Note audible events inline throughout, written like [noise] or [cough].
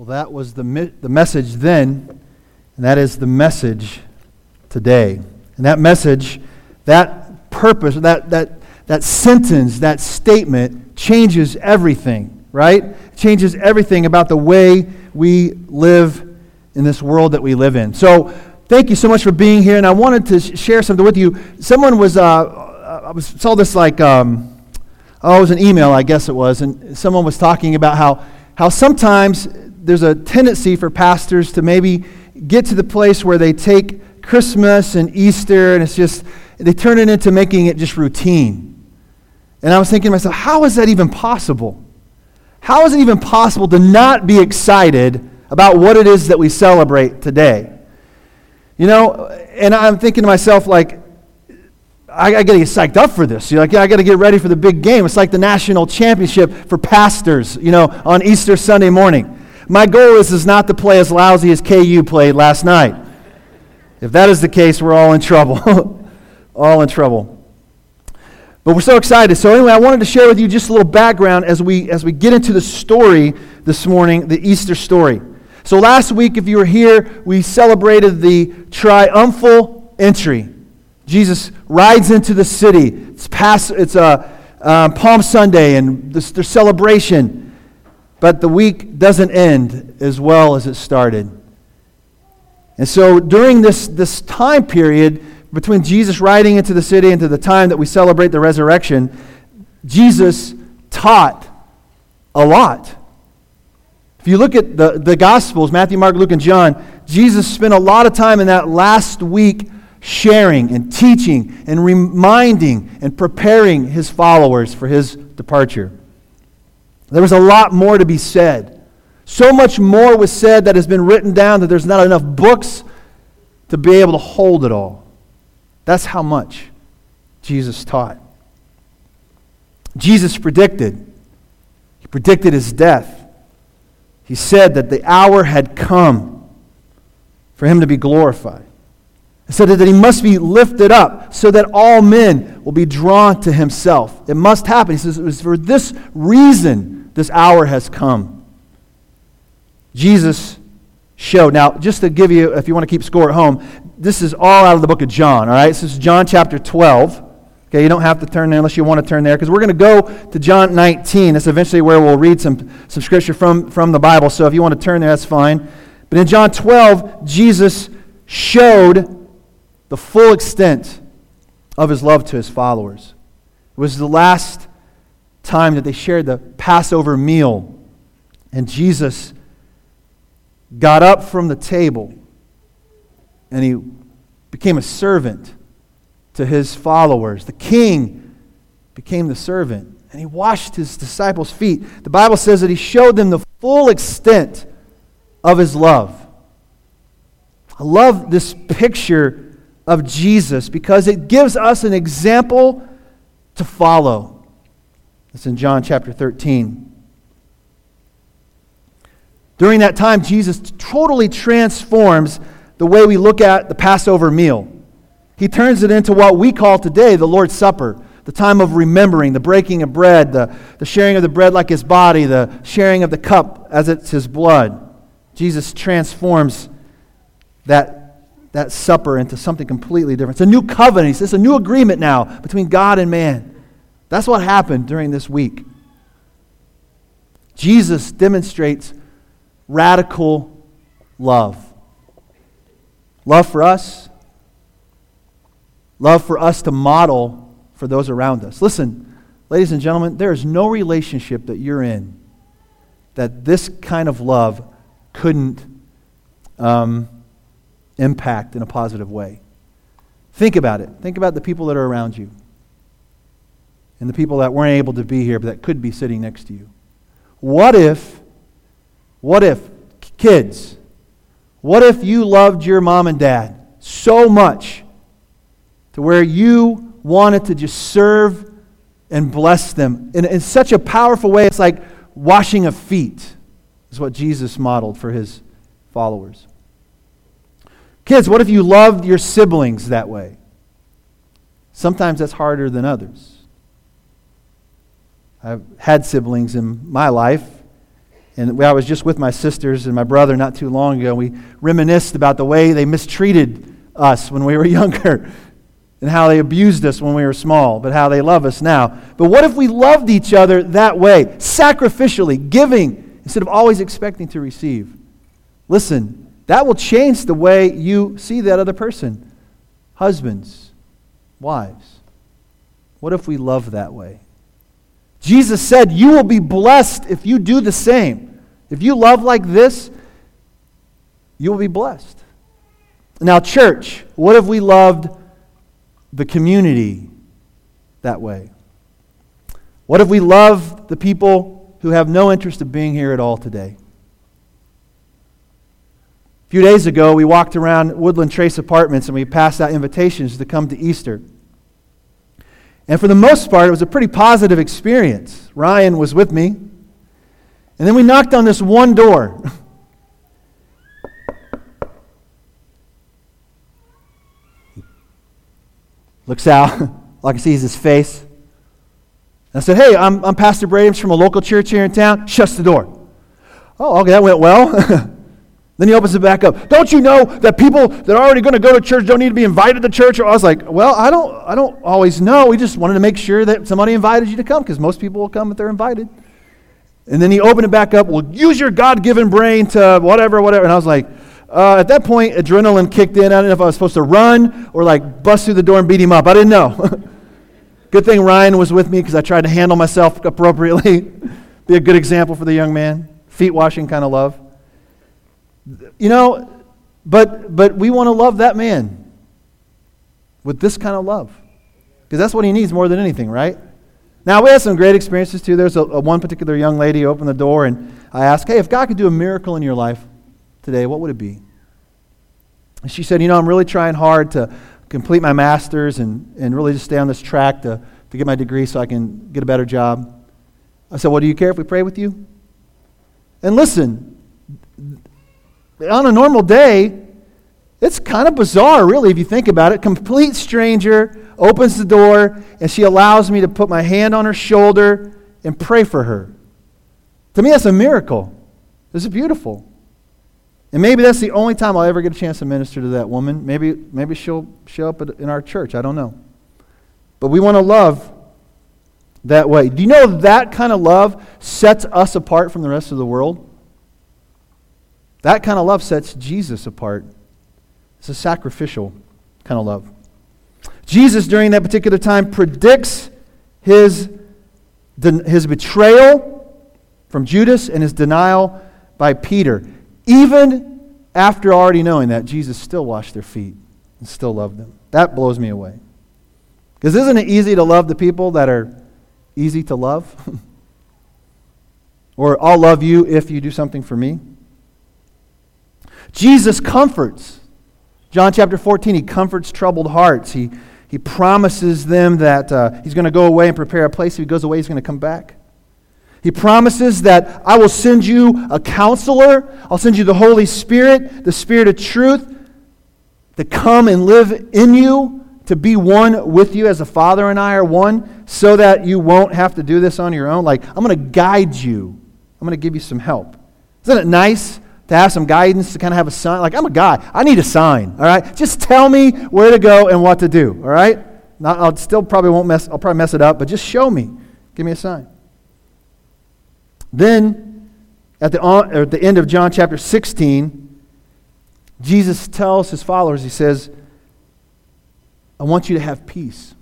Well, that was the, mi- the message then, and that is the message today. And that message, that purpose, that, that, that sentence, that statement changes everything, right? Changes everything about the way we live in this world that we live in. So, thank you so much for being here. And I wanted to sh- share something with you. Someone was, uh, I was, saw this like, um, oh, it was an email, I guess it was, and someone was talking about how, how sometimes there's a tendency for pastors to maybe get to the place where they take Christmas and Easter and it's just, they turn it into making it just routine. And I was thinking to myself, how is that even possible? How is it even possible to not be excited about what it is that we celebrate today? You know, and I'm thinking to myself, like, I, got to get psyched up for this. You're like, yeah, I got to get ready for the big game. It's like the national championship for pastors, you know, on Easter Sunday morning. My goal is, is not to play as lousy as KU played last night. If that is the case, we're all in trouble. [laughs] all in trouble. But we're so excited. So anyway, I wanted to share with you just a little background as we as we get into the story this morning, the Easter story. So last week, if you were here, we celebrated the triumphal entry. Jesus rides into the city. It's past, it's a uh, Palm Sunday and this, their celebration. But the week doesn't end as well as it started. And so during this, this time period, between Jesus riding into the city and to the time that we celebrate the resurrection, Jesus taught a lot. If you look at the, the Gospels, Matthew, Mark, Luke, and John, Jesus spent a lot of time in that last week sharing and teaching and reminding and preparing his followers for his departure. There was a lot more to be said. So much more was said that has been written down that there's not enough books to be able to hold it all. That's how much Jesus taught. Jesus predicted. He predicted his death. He said that the hour had come for him to be glorified. He said that he must be lifted up so that all men will be drawn to himself. It must happen. He says it was for this reason this hour has come. Jesus showed. Now, just to give you, if you want to keep score at home, this is all out of the book of John, all right? This is John chapter 12. Okay, you don't have to turn there unless you want to turn there because we're going to go to John 19. That's eventually where we'll read some, some scripture from, from the Bible. So if you want to turn there, that's fine. But in John 12, Jesus showed the full extent of his love to his followers. It was the last time that they shared the Passover meal. And Jesus got up from the table and he became a servant to his followers. The king became the servant, and he washed his disciples' feet. The Bible says that he showed them the full extent of his love. I love this picture of Jesus because it gives us an example to follow. It's in John chapter 13. During that time, Jesus totally transforms the way we look at the Passover meal. He turns it into what we call today the Lord's Supper, the time of remembering, the breaking of bread, the, the sharing of the bread like his body, the sharing of the cup as it's his blood. Jesus transforms that, that supper into something completely different. It's a new covenant. It's a new agreement now between God and man. That's what happened during this week. Jesus demonstrates radical love. Love for us, love for us to model for those around us. Listen, ladies and gentlemen, there is no relationship that you're in that this kind of love couldn't um, impact in a positive way. Think about it. Think about the people that are around you and the people that weren't able to be here but that could be sitting next to you. What if, what if, kids, what if you loved your mom and dad so much to where you wanted to just serve and bless them in, in such a powerful way? It's like washing of feet, is what Jesus modeled for his followers. Kids, what if you loved your siblings that way? Sometimes that's harder than others. I've had siblings in my life, And I was just with my sisters and my brother not too long ago. We reminisced about the way they mistreated us when we were [laughs] younger and how they abused us when we were small, but how they love us now. But what if we loved each other that way, sacrificially, giving, instead of always expecting to receive? Listen, that will change the way you see that other person. Husbands, wives, what if we love that way? Jesus said, You will be blessed if you do the same. If you love like this, you will be blessed. Now, church, what if we loved the community that way? What if we loved the people who have no interest of being here at all today? A few days ago, we walked around Woodland Trace Apartments and we passed out invitations to come to Easter. And for the most part, it was a pretty positive experience. Ryan was with me. And then we knocked on this one door. [laughs] Looks out. [laughs] All I can see is his face. I said, Hey, I'm, I'm Pastor Brady from a local church here in town. Shuts the door. Oh, okay, that went well. [laughs] Then he opens it back up. Don't you know that people that are already going to go to church don't need to be invited to church? I was like, well, I don't, I don't always know. We just wanted to make sure that somebody invited you to come because most people will come if they're invited. And then he opened it back up. Well, use your God-given brain to whatever, whatever. And I was like, uh, at that point, adrenaline kicked in. I didn't know if I was supposed to run or like bust through the door and beat him up. I didn't know. [laughs] good thing Ryan was with me because I tried to handle myself appropriately. [laughs] Be a good example for the young man. Feet washing kind of love. You know, but but we want to love that man with this kind of love. Because that's what he needs more than anything, right? Now, we had some great experiences too. There's a, a, one particular young lady opened the door, and I asked, Hey, if God could do a miracle in your life today, what would it be? And she said, You know, I'm really trying hard to complete my master's and, and really just stay on this track to, to get my degree so I can get a better job. I said, Well, do you care if we pray with you? And listen, on a normal day, it's kind of bizarre, really, if you think about it. Complete stranger opens the door, and she allows me to put my hand on her shoulder and pray for her. To me, that's a miracle. This is beautiful. And maybe that's the only time I'll ever get a chance to minister to that woman. Maybe, maybe she'll show up in our church. I don't know. But we want to love that way. Do you know that kind of love sets us apart from the rest of the world? That kind of love sets Jesus apart. It's a sacrificial kind of love. Jesus, during that particular time, predicts his, his betrayal from Judas and his denial by Peter. Even after already knowing that, Jesus still washed their feet and still loved them. That blows me away. Because isn't it easy to love the people that are easy to love? [laughs] or I'll love you if you do something for me? Jesus comforts. John chapter 14, he comforts troubled hearts. He, he promises them that uh, he's going to go away and prepare a place. If he goes away, he's going to come back. He promises that I will send you a counselor. I'll send you the Holy Spirit, the Spirit of truth, to come and live in you, to be one with you as the Father and I are one, so that you won't have to do this on your own. Like, I'm going to guide you, I'm going to give you some help. Isn't it nice to have some guidance, to kind of have a sign. Like, I'm a guy. I need a sign, all right? Just tell me where to go and what to do, all right? Not, I'll still probably won't mess, I'll probably mess it up, but just show me. Give me a sign. Then, at the, at the end of John chapter 16, Jesus tells his followers, he says, I want you to have peace.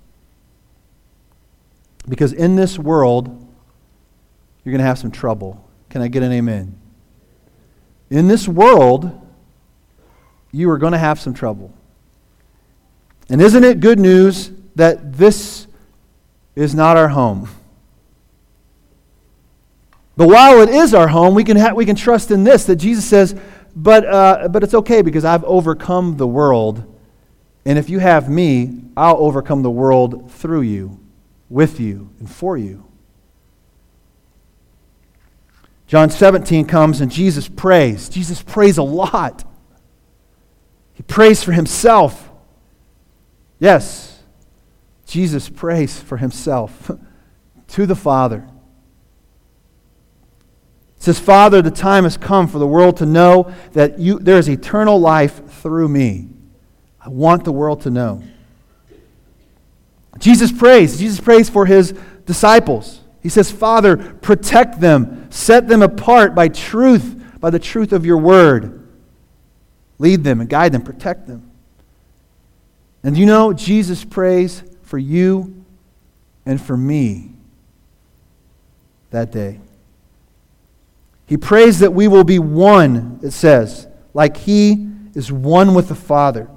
Because in this world, you're going to have some trouble. Can I get an amen? In this world, you are going to have some trouble. And isn't it good news that this is not our home? But while it is our home, we can, ha- we can trust in this that Jesus says, but, uh, but it's okay because I've overcome the world. And if you have me, I'll overcome the world through you, with you, and for you. John 17 comes and Jesus prays. Jesus prays a lot. He prays for himself. Yes, Jesus prays for himself [laughs] to the Father. It says, Father, the time has come for the world to know that you, there is eternal life through me. I want the world to know. Jesus prays. Jesus prays for his disciples. He says, Father, protect them, set them apart by truth, by the truth of your word. Lead them and guide them, protect them. And you know, Jesus prays for you and for me that day. He prays that we will be one, it says, like He is one with the Father.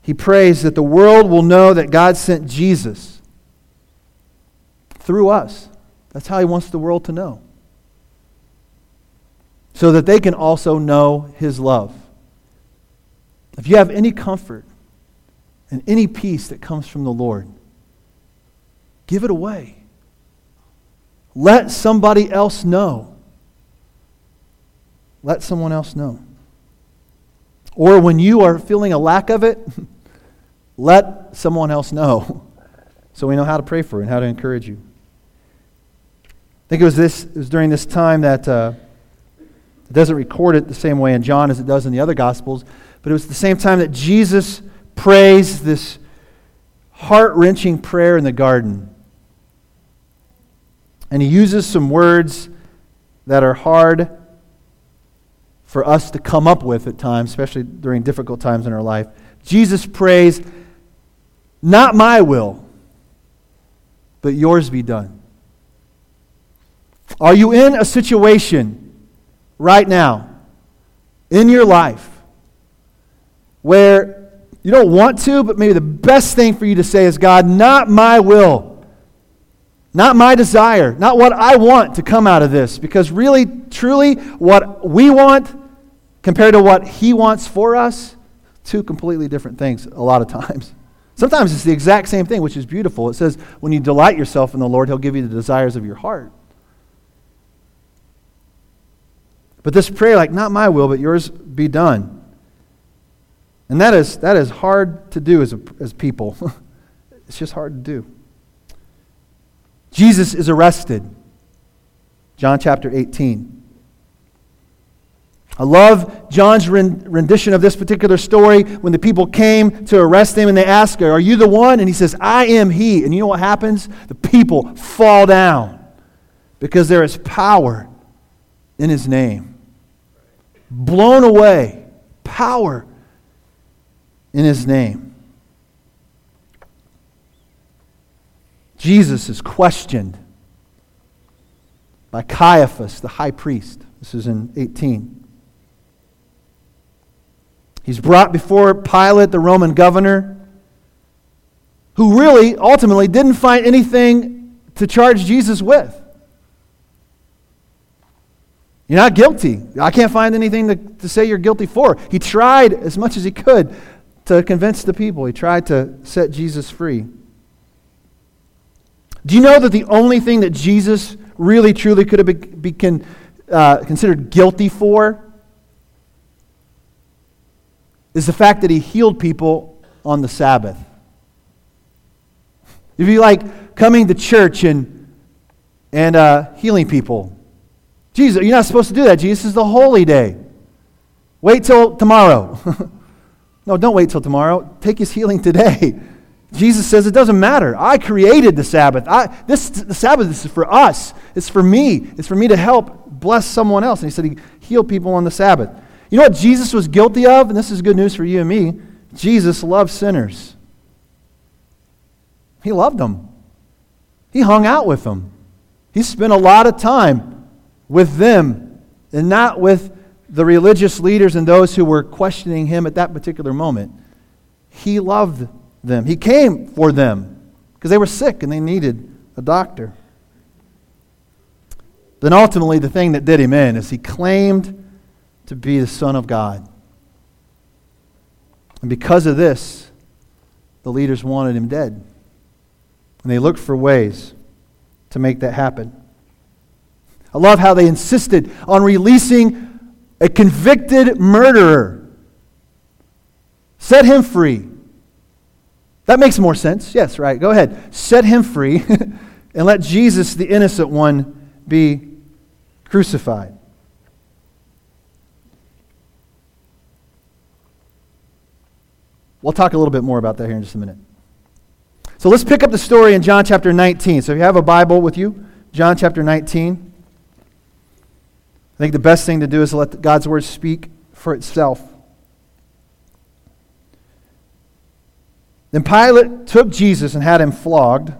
He prays that the world will know that God sent Jesus through us. That's how He wants the world to know. So that they can also know His love. If you have any comfort and any peace that comes from the Lord, give it away. Let somebody else know. Let someone else know. Or when you are feeling a lack of it, [laughs] let someone else know [laughs] so we know how to pray for and how to encourage you. Think it was this it was during this time that uh, it doesn't record it the same way in John as it does in the other gospels, but it was the same time that Jesus prays this heart-wrenching prayer in the garden. And he uses some words that are hard for us to come up with at times, especially during difficult times in our life. Jesus prays, Not my will, but yours be done. Are you in a situation right now in your life where you don't want to, but maybe the best thing for you to say is, God, not my will not my desire, not what I want to come out of this. Because really, truly, what we want compared to what He wants for us, two completely different things a lot of times. [laughs] Sometimes it's the exact same thing, which is beautiful. It says, when you delight yourself in the Lord, He'll give you the desires of your heart. But this prayer, like, not my will, but yours be done. And that is, that is hard to do as, a, as people. [laughs] it's just hard to do. Jesus is arrested. John chapter 18. I love John's rendition of this particular story when the people came to arrest him and they ask, Are you the one? And he says, I am he. And you know what happens? The people fall down because there is power in his name. Blown away. Power in his name. Jesus is questioned by Caiaphas, the high priest. This is in 18. He's brought before Pilate, the Roman governor, who really, ultimately, didn't find anything to charge Jesus with. You're not guilty. I can't find anything to, to say you're guilty for. He tried as much as he could to convince the people, he tried to set Jesus free. Do you know that the only thing that Jesus really, truly could have been, be con, uh, considered guilty for is the fact that he healed people on the Sabbath? It'd be like coming to church and, and uh, healing people. Jesus, you're not supposed to do that. Jesus is the holy day. Wait till tomorrow. [laughs] no, don't wait till tomorrow. Take his healing today. [laughs] Jesus says it doesn't matter. I created the Sabbath. I, this, the Sabbath this is for us. It's for me. It's for me to help bless someone else. And he said he healed people on the Sabbath. You know what Jesus was guilty of? And this is good news for you and me. Jesus loved sinners. He loved them. He hung out with them. He spent a lot of time with them and not with the religious leaders and those who were questioning him at that particular moment. He loved them. He came for them because they were sick and they needed a doctor. Then ultimately, the thing that did him in is he claimed to be the Son of God. And because of this, the leaders wanted him dead. And they looked for ways to make that happen. I love how they insisted on releasing a convicted murderer. Set him free. That makes more sense. Yes, right. Go ahead. Set him free [laughs] and let Jesus, the innocent one, be crucified. We'll talk a little bit more about that here in just a minute. So let's pick up the story in John chapter 19. So if you have a Bible with you, John chapter 19. I think the best thing to do is let God's word speak for itself. Then Pilate took Jesus and had him flogged.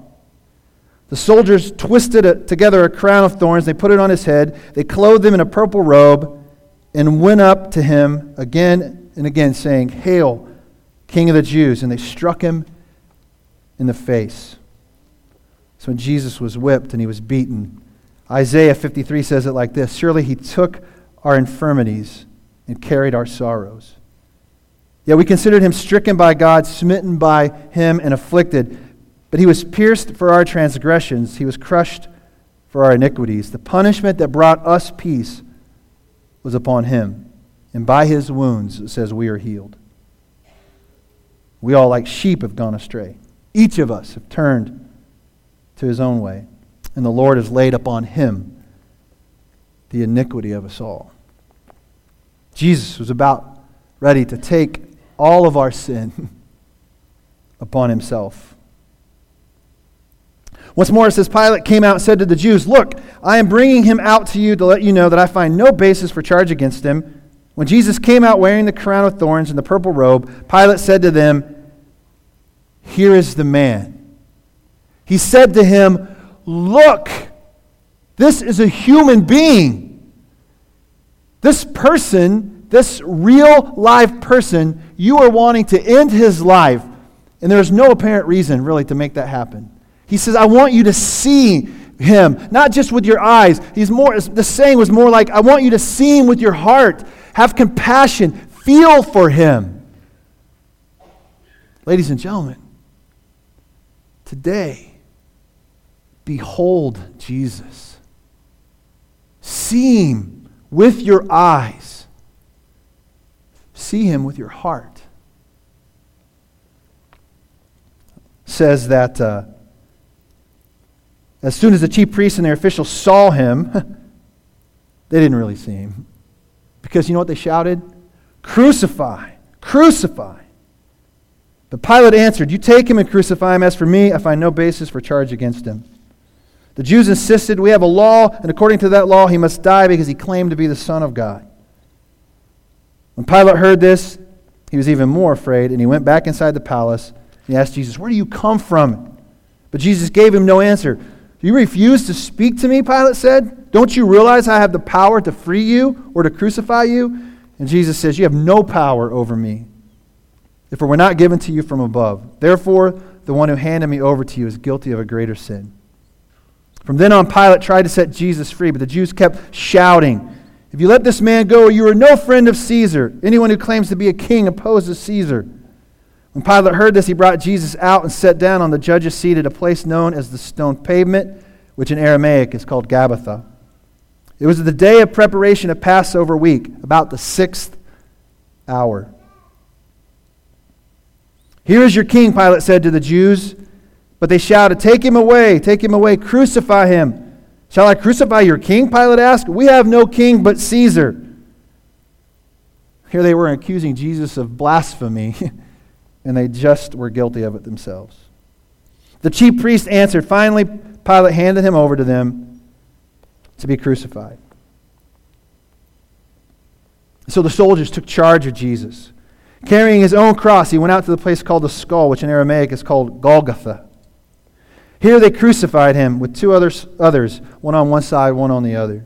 The soldiers twisted together a crown of thorns. They put it on his head. They clothed him in a purple robe and went up to him again and again, saying, Hail! King of the Jews, and they struck him in the face. So when Jesus was whipped and he was beaten, Isaiah 53 says it like this Surely he took our infirmities and carried our sorrows. Yet we considered him stricken by God, smitten by him, and afflicted. But he was pierced for our transgressions, he was crushed for our iniquities. The punishment that brought us peace was upon him, and by his wounds, it says, we are healed. We all, like sheep, have gone astray. Each of us have turned to his own way, and the Lord has laid upon him the iniquity of us all. Jesus was about ready to take all of our sin [laughs] upon himself. Once more, it says Pilate came out and said to the Jews, Look, I am bringing him out to you to let you know that I find no basis for charge against him. When Jesus came out wearing the crown of thorns and the purple robe, Pilate said to them, Here is the man. He said to him, Look, this is a human being. This person, this real live person, you are wanting to end his life, and there's no apparent reason really to make that happen. He says, I want you to see him, not just with your eyes. He's more, the saying was more like, I want you to see him with your heart. Have compassion. Feel for him. Ladies and gentlemen, today, behold Jesus. See him with your eyes. See him with your heart. Says that uh, as soon as the chief priests and their officials saw him, [laughs] they didn't really see him. Because you know what they shouted? Crucify! Crucify! But Pilate answered, You take him and crucify him. As for me, I find no basis for charge against him. The Jews insisted, We have a law, and according to that law, he must die because he claimed to be the Son of God. When Pilate heard this, he was even more afraid, and he went back inside the palace. He asked Jesus, Where do you come from? But Jesus gave him no answer. You refuse to speak to me? Pilate said. Don't you realize I have the power to free you or to crucify you? And Jesus says, You have no power over me if it were not given to you from above. Therefore, the one who handed me over to you is guilty of a greater sin. From then on, Pilate tried to set Jesus free, but the Jews kept shouting, If you let this man go, you are no friend of Caesar. Anyone who claims to be a king opposes Caesar. When Pilate heard this, he brought Jesus out and sat down on the judge's seat at a place known as the stone pavement, which in Aramaic is called Gabbatha. It was the day of preparation of Passover week, about the sixth hour. Here is your king, Pilate said to the Jews. But they shouted, Take him away, take him away, crucify him. Shall I crucify your king? Pilate asked. We have no king but Caesar. Here they were accusing Jesus of blasphemy. [laughs] and they just were guilty of it themselves. The chief priest answered. Finally, Pilate handed him over to them to be crucified. So the soldiers took charge of Jesus. Carrying his own cross, he went out to the place called the skull, which in Aramaic is called Golgotha. Here they crucified him with two others, others, one on one side, one on the other.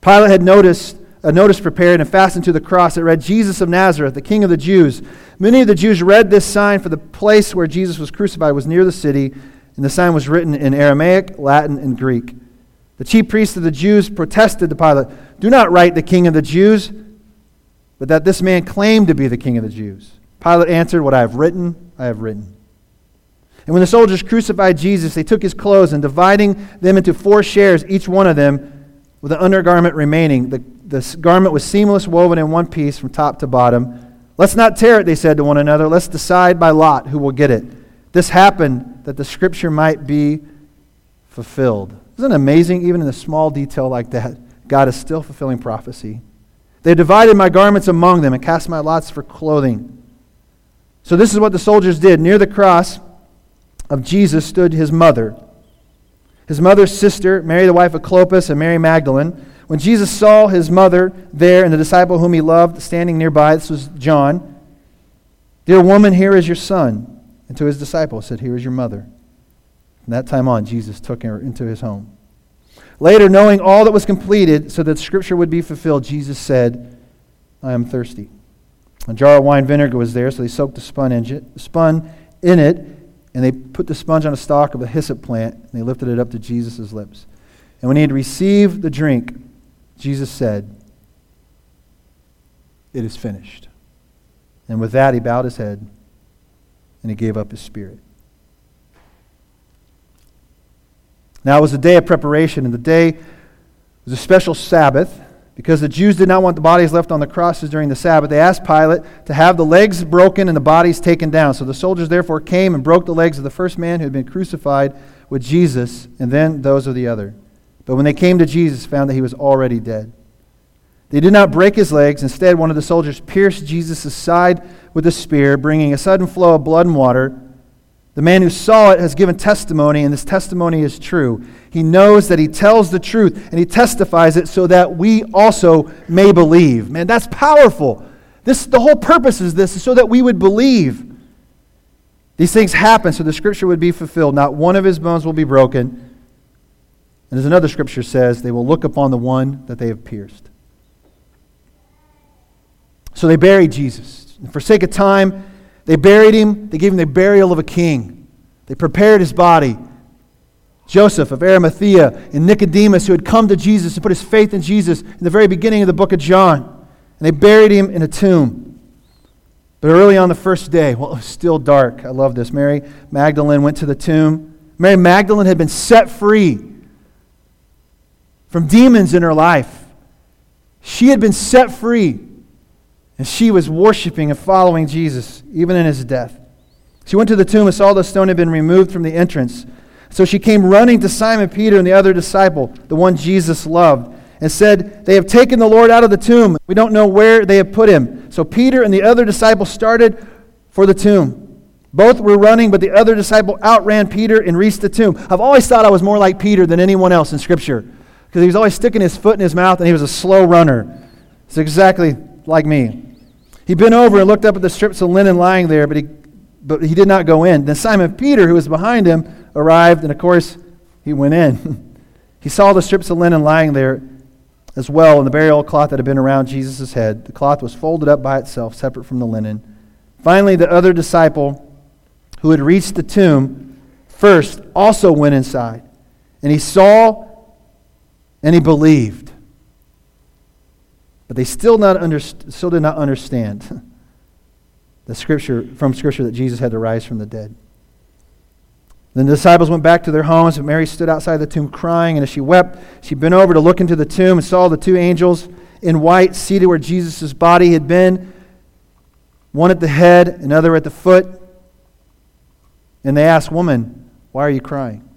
Pilate had noticed a notice prepared and fastened to the cross that read, Jesus of Nazareth, the King of the Jews. Many of the Jews read this sign, for the place where Jesus was crucified was near the city, and the sign was written in Aramaic, Latin, and Greek. The chief priests of the Jews protested to Pilate, Do not write the King of the Jews, but that this man claimed to be the King of the Jews. Pilate answered, What I have written, I have written. And when the soldiers crucified Jesus, they took his clothes and dividing them into four shares, each one of them, with an undergarment remaining, the the garment was seamless, woven in one piece from top to bottom. Let's not tear it, they said to one another. Let's decide by lot who will get it. This happened that the scripture might be fulfilled. Isn't it amazing, even in a small detail like that, God is still fulfilling prophecy? They divided my garments among them and cast my lots for clothing. So, this is what the soldiers did. Near the cross of Jesus stood his mother, his mother's sister, Mary, the wife of Clopas, and Mary Magdalene. When Jesus saw his mother there and the disciple whom he loved standing nearby, this was John, Dear woman, here is your son. And to his disciple said, Here is your mother. From that time on, Jesus took her into his home. Later, knowing all that was completed, so that scripture would be fulfilled, Jesus said, I am thirsty. A jar of wine vinegar was there, so they soaked the spun in, spun in it, and they put the sponge on a stalk of a hyssop plant, and they lifted it up to Jesus' lips. And when he had received the drink, Jesus said, It is finished. And with that, he bowed his head and he gave up his spirit. Now it was a day of preparation, and the day was a special Sabbath because the Jews did not want the bodies left on the crosses during the Sabbath. They asked Pilate to have the legs broken and the bodies taken down. So the soldiers therefore came and broke the legs of the first man who had been crucified with Jesus, and then those of the other. But when they came to Jesus, found that he was already dead. They did not break his legs. Instead, one of the soldiers pierced Jesus' side with a spear, bringing a sudden flow of blood and water. The man who saw it has given testimony, and this testimony is true. He knows that he tells the truth, and he testifies it so that we also may believe. Man, that's powerful. This, the whole purpose is this, is so that we would believe. These things happen so the scripture would be fulfilled. Not one of his bones will be broken. And as another scripture says, they will look upon the one that they have pierced. So they buried Jesus. And for sake of time, they buried him. They gave him the burial of a king. They prepared his body. Joseph of Arimathea and Nicodemus, who had come to Jesus and put his faith in Jesus in the very beginning of the book of John. And they buried him in a tomb. But early on the first day, well, it was still dark. I love this. Mary Magdalene went to the tomb. Mary Magdalene had been set free from demons in her life. She had been set free. And she was worshiping and following Jesus, even in his death. She went to the tomb and saw the stone had been removed from the entrance. So she came running to Simon Peter and the other disciple, the one Jesus loved, and said, They have taken the Lord out of the tomb. We don't know where they have put him. So Peter and the other disciple started for the tomb. Both were running, but the other disciple outran Peter and reached the tomb. I've always thought I was more like Peter than anyone else in Scripture because he was always sticking his foot in his mouth and he was a slow runner. It's exactly like me. He bent over and looked up at the strips of linen lying there, but he, but he did not go in. Then Simon Peter, who was behind him, arrived, and of course, he went in. [laughs] he saw the strips of linen lying there as well, and the burial cloth that had been around Jesus' head. The cloth was folded up by itself, separate from the linen. Finally, the other disciple who had reached the tomb first also went inside, and he saw and he believed. But they still, not underst- still did not understand [laughs] the scripture from scripture that Jesus had to rise from the dead. Then the disciples went back to their homes, and Mary stood outside the tomb crying. And as she wept, she bent over to look into the tomb and saw the two angels in white seated where Jesus' body had been, one at the head, another at the foot. And they asked, Woman, why are you crying?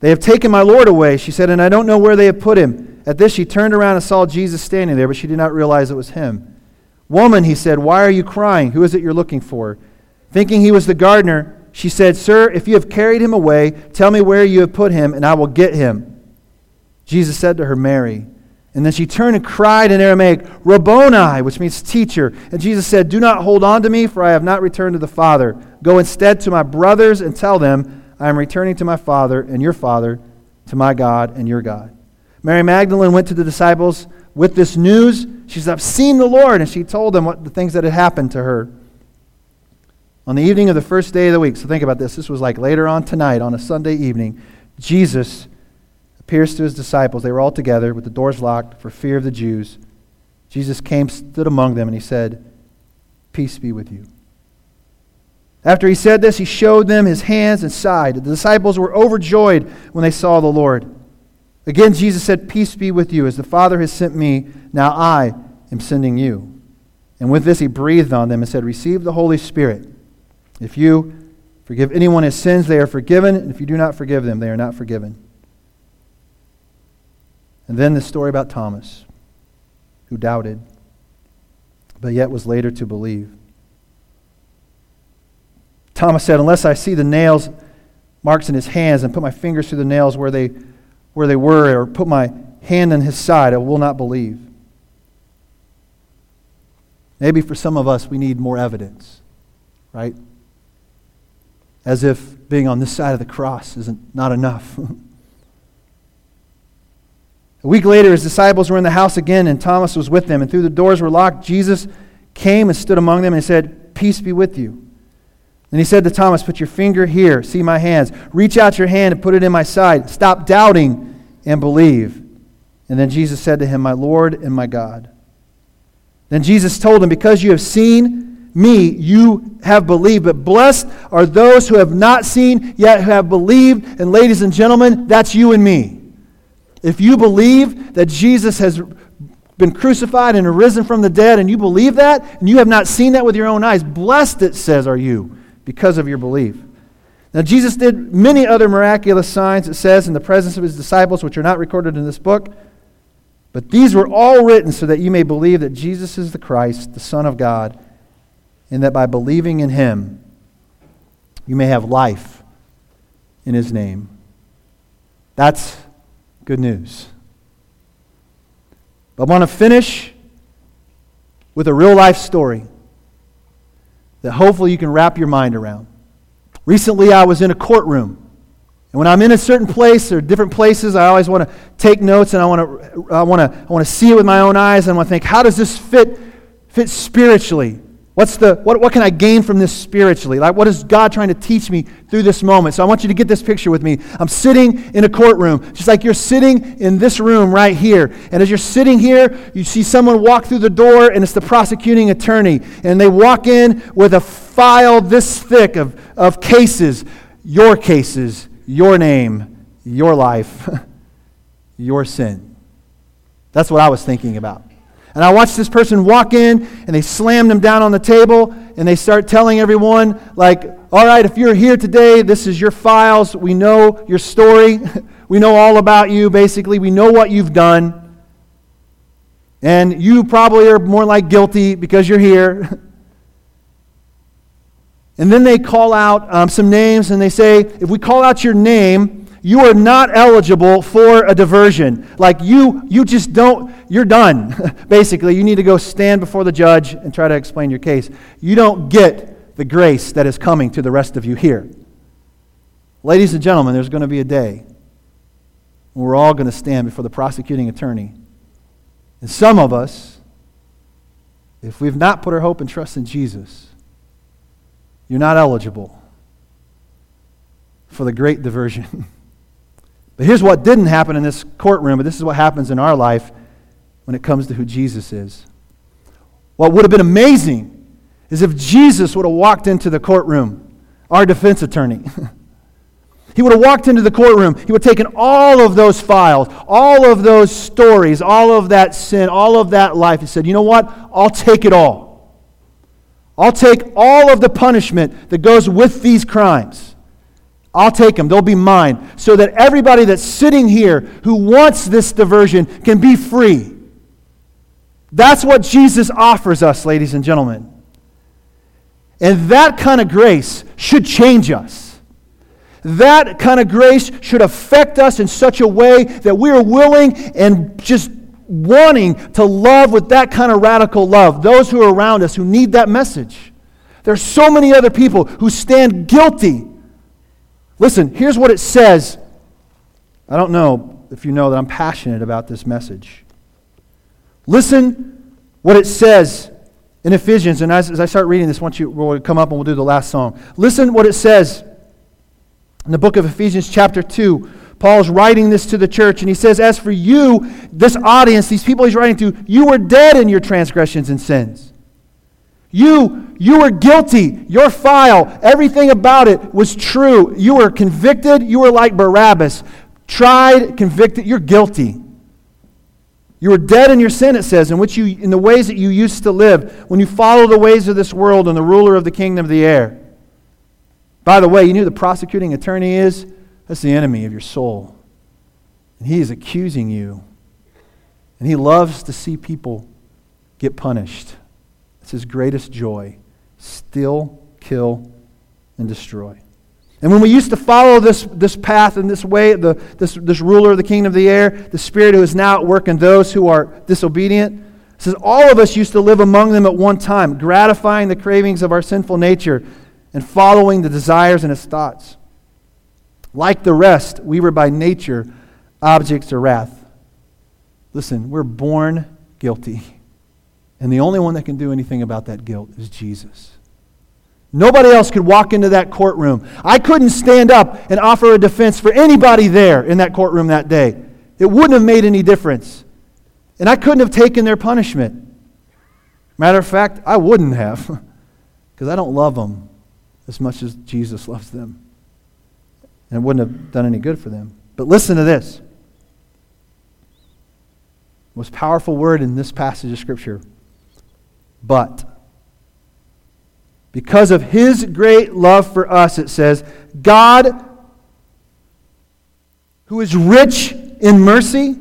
They have taken my Lord away, she said, and I don't know where they have put him. At this, she turned around and saw Jesus standing there, but she did not realize it was him. Woman, he said, why are you crying? Who is it you're looking for? Thinking he was the gardener, she said, Sir, if you have carried him away, tell me where you have put him, and I will get him. Jesus said to her, Mary. And then she turned and cried in Aramaic, Rabboni, which means teacher. And Jesus said, Do not hold on to me, for I have not returned to the Father. Go instead to my brothers and tell them, I am returning to my Father and your Father, to my God and your God. Mary Magdalene went to the disciples with this news. She said, I've seen the Lord. And she told them what the things that had happened to her. On the evening of the first day of the week, so think about this. This was like later on tonight, on a Sunday evening. Jesus appears to his disciples. They were all together with the doors locked for fear of the Jews. Jesus came, stood among them, and he said, Peace be with you. After he said this, he showed them his hands and side. The disciples were overjoyed when they saw the Lord. Again, Jesus said, Peace be with you. As the Father has sent me, now I am sending you. And with this, he breathed on them and said, Receive the Holy Spirit. If you forgive anyone his sins, they are forgiven. And if you do not forgive them, they are not forgiven. And then the story about Thomas, who doubted, but yet was later to believe. Thomas said, Unless I see the nails marks in his hands and put my fingers through the nails where they, where they were, or put my hand in his side, I will not believe. Maybe for some of us, we need more evidence, right? As if being on this side of the cross isn't not enough. [laughs] A week later, his disciples were in the house again, and Thomas was with them. And through the doors were locked, Jesus came and stood among them and said, Peace be with you. And he said to Thomas, Put your finger here, see my hands. Reach out your hand and put it in my side. Stop doubting and believe. And then Jesus said to him, My Lord and my God. Then Jesus told him, Because you have seen me, you have believed. But blessed are those who have not seen, yet who have believed. And ladies and gentlemen, that's you and me. If you believe that Jesus has been crucified and arisen from the dead, and you believe that, and you have not seen that with your own eyes, blessed, it says, are you because of your belief. Now, Jesus did many other miraculous signs, it says, in the presence of his disciples, which are not recorded in this book. But these were all written so that you may believe that Jesus is the Christ, the Son of God, and that by believing in him, you may have life in his name. That's good news. But I want to finish with a real life story that hopefully you can wrap your mind around. Recently, I was in a courtroom. And when I'm in a certain place or different places, I always want to take notes and I want to, I want to, I want to see it with my own eyes and I want to think, how does this fit, fit spiritually? What's the, what, what can I gain from this spiritually? Like, what is God trying to teach me through this moment? So I want you to get this picture with me. I'm sitting in a courtroom, just like you're sitting in this room right here. And as you're sitting here, you see someone walk through the door, and it's the prosecuting attorney. And they walk in with a file this thick of, of cases your cases, your name, your life, [laughs] your sin. That's what I was thinking about. And I watched this person walk in and they slam them down on the table and they start telling everyone, like, all right, if you're here today, this is your files. We know your story. [laughs] we know all about you, basically. We know what you've done. And you probably are more like guilty because you're here. [laughs] and then they call out um, some names and they say, if we call out your name, you are not eligible for a diversion. Like you, you just don't, you're done. [laughs] Basically, you need to go stand before the judge and try to explain your case. You don't get the grace that is coming to the rest of you here. Ladies and gentlemen, there's going to be a day when we're all going to stand before the prosecuting attorney. And some of us, if we've not put our hope and trust in Jesus, you're not eligible for the great diversion. [laughs] But here's what didn't happen in this courtroom, but this is what happens in our life when it comes to who Jesus is. What would have been amazing is if Jesus would have walked into the courtroom, our defense attorney. [laughs] he would have walked into the courtroom. He would have taken all of those files, all of those stories, all of that sin, all of that life. He said, You know what? I'll take it all. I'll take all of the punishment that goes with these crimes. I'll take them. They'll be mine. So that everybody that's sitting here who wants this diversion can be free. That's what Jesus offers us, ladies and gentlemen. And that kind of grace should change us. That kind of grace should affect us in such a way that we are willing and just wanting to love with that kind of radical love those who are around us who need that message. There's so many other people who stand guilty Listen, here's what it says. I don't know if you know that I'm passionate about this message. Listen what it says in Ephesians. And as, as I start reading this, once you will come up and we'll do the last song. Listen what it says in the book of Ephesians, chapter 2. Paul's writing this to the church, and he says, As for you, this audience, these people he's writing to, you were dead in your transgressions and sins. You, you were guilty. Your file, everything about it was true. You were convicted. You were like Barabbas. Tried, convicted. You're guilty. You were dead in your sin, it says, in which you in the ways that you used to live, when you follow the ways of this world and the ruler of the kingdom of the air. By the way, you knew the prosecuting attorney is? That's the enemy of your soul. And he is accusing you And he loves to see people get punished. It's his greatest joy. Still kill, and destroy. And when we used to follow this, this path and this way, the, this, this ruler of the kingdom of the air, the spirit who is now at work in those who are disobedient, says all of us used to live among them at one time, gratifying the cravings of our sinful nature and following the desires and its thoughts. Like the rest, we were by nature objects of wrath. Listen, we're born guilty. [laughs] And the only one that can do anything about that guilt is Jesus. Nobody else could walk into that courtroom. I couldn't stand up and offer a defense for anybody there in that courtroom that day. It wouldn't have made any difference. And I couldn't have taken their punishment. Matter of fact, I wouldn't have, [laughs] because I don't love them as much as Jesus loves them. And it wouldn't have done any good for them. But listen to this most powerful word in this passage of Scripture. But. Because of his great love for us, it says, God, who is rich in mercy,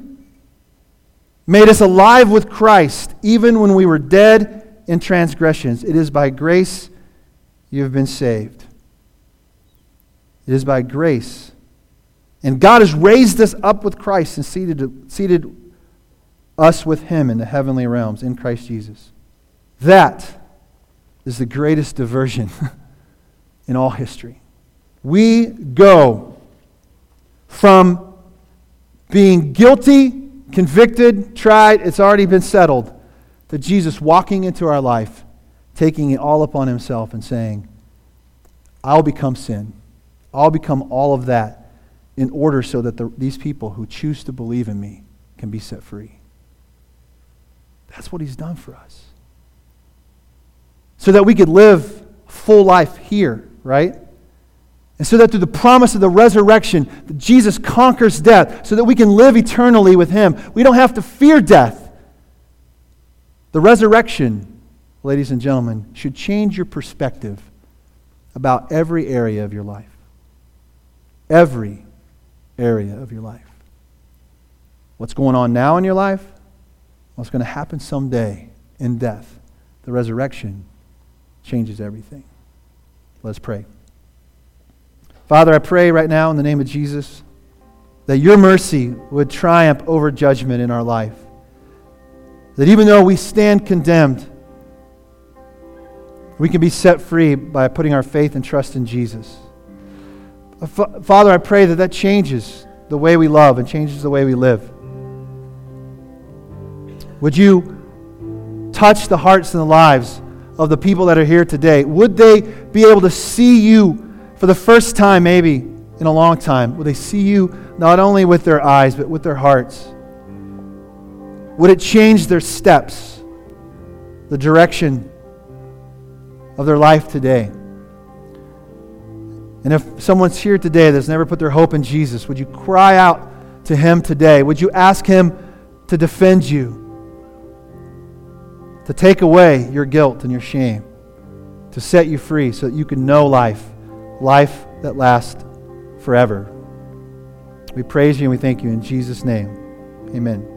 made us alive with Christ, even when we were dead in transgressions. It is by grace you have been saved. It is by grace. And God has raised us up with Christ and seated, seated us with him in the heavenly realms in Christ Jesus. That is the greatest diversion [laughs] in all history. We go from being guilty, convicted, tried, it's already been settled, to Jesus walking into our life, taking it all upon himself and saying, I'll become sin. I'll become all of that in order so that the, these people who choose to believe in me can be set free. That's what he's done for us. So that we could live full life here, right? And so that through the promise of the resurrection, Jesus conquers death, so that we can live eternally with him. We don't have to fear death. The resurrection, ladies and gentlemen, should change your perspective about every area of your life. Every area of your life. What's going on now in your life? What's going to happen someday in death? The resurrection changes everything. Let's pray. Father, I pray right now in the name of Jesus that your mercy would triumph over judgment in our life. That even though we stand condemned, we can be set free by putting our faith and trust in Jesus. Father, I pray that that changes the way we love and changes the way we live. Would you touch the hearts and the lives of the people that are here today? Would they be able to see you for the first time, maybe in a long time? Would they see you not only with their eyes, but with their hearts? Would it change their steps, the direction of their life today? And if someone's here today that's never put their hope in Jesus, would you cry out to him today? Would you ask him to defend you? To take away your guilt and your shame, to set you free so that you can know life, life that lasts forever. We praise you and we thank you in Jesus' name. Amen.